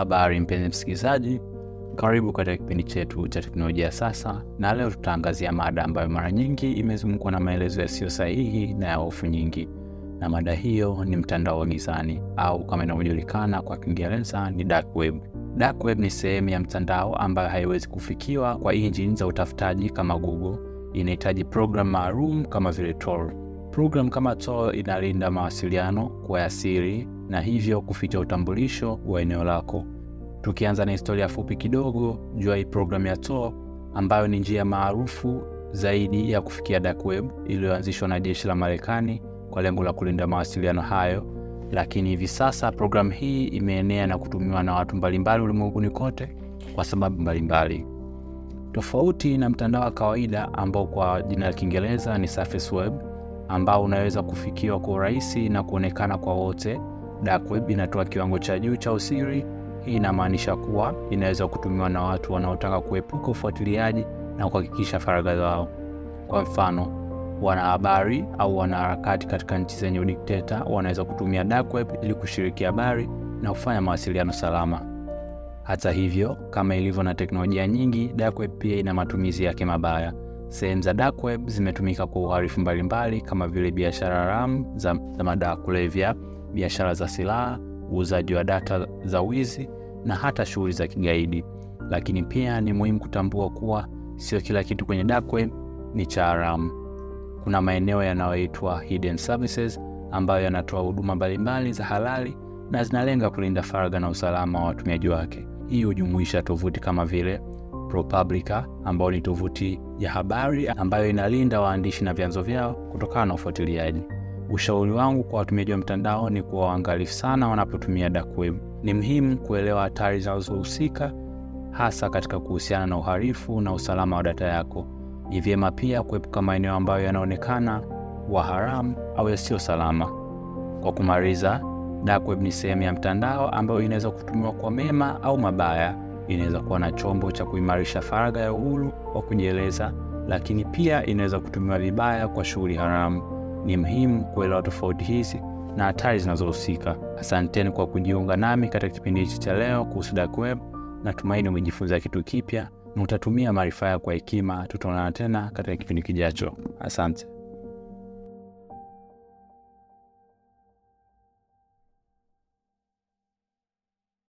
Habari mpenzi msikilizaji, karibu katika kipindi chetu cha teknolojia sasa, na leo tutaangazia mada ambayo mara nyingi imezungukwa na maelezo yasiyo sahihi na ya hofu nyingi, na mada hiyo ni mtandao wa gizani au kama inavyojulikana kwa Kiingereza ni dark web. Dark web ni sehemu ya mtandao ambayo haiwezi kufikiwa kwa injini za utafutaji kama Google. Inahitaji programu maalum kama vile Tor. Program kama Tor inalinda mawasiliano kwa ya siri na hivyo kuficha utambulisho wa eneo lako. Tukianza na historia fupi kidogo juu ya hii programu ya Tor ambayo ni njia maarufu zaidi ya kufikia dark web iliyoanzishwa na jeshi la Marekani kwa lengo la kulinda mawasiliano hayo, lakini hivi sasa programu hii imeenea na kutumiwa na watu mbalimbali ulimwenguni kote kwa sababu mbalimbali tofauti na mtandao wa kawaida ambao kwa jina la Kiingereza ni surface web, ambao unaweza kufikiwa kwa urahisi na kuonekana kwa wote. Dark web inatoa kiwango cha juu cha usiri. Hii inamaanisha kuwa inaweza kutumiwa na watu wanaotaka kuepuka ufuatiliaji na kuhakikisha faragha zao. Kwa mfano, wanahabari au wanaharakati katika nchi zenye udikteta wanaweza kutumia dark web ili kushiriki habari na kufanya mawasiliano salama. Hata hivyo, kama ilivyo na teknolojia nyingi, dark web pia ina matumizi yake mabaya. Sehemu za dark web zimetumika kwa uhalifu mbalimbali kama vile biashara haramu za, za madawa kulevya, biashara za silaha, uuzaji wa data za wizi na hata shughuli za kigaidi. Lakini pia ni muhimu kutambua kuwa sio kila kitu kwenye dark web ni cha haramu. Kuna maeneo yanayoitwa hidden services ambayo yanatoa huduma mbalimbali za halali na zinalenga kulinda faragha na usalama wa watumiaji wake. Hii hujumuisha tovuti kama vile ProPublica ambayo ni tovuti ya habari ambayo inalinda waandishi na vyanzo vyao kutokana na ufuatiliaji. Ushauri wangu kwa watumiaji wa mtandao ni kuwa waangalifu sana wanapotumia dark. Ni muhimu kuelewa hatari zinazohusika hasa katika kuhusiana na uhalifu na usalama wa data yako. Ni vyema pia kuepuka maeneo ambayo yanaonekana wa haramu au yasiyo salama. Kwa kumaliza, dark ni sehemu ya mtandao ambayo inaweza kutumiwa kwa mema au mabaya. Inaweza kuwa na chombo cha kuimarisha faragha ya uhuru wa kujieleza, lakini pia inaweza kutumiwa vibaya kwa shughuli haramu. Ni muhimu kuelewa tofauti hizi na hatari zinazohusika. Asanteni kwa kujiunga nami katika kipindi hichi cha leo kuhusu dark web. Natumaini umejifunza kitu kipya na utatumia maarifa yako kwa hekima. Tutaonana tena katika kipindi kijacho. Asante.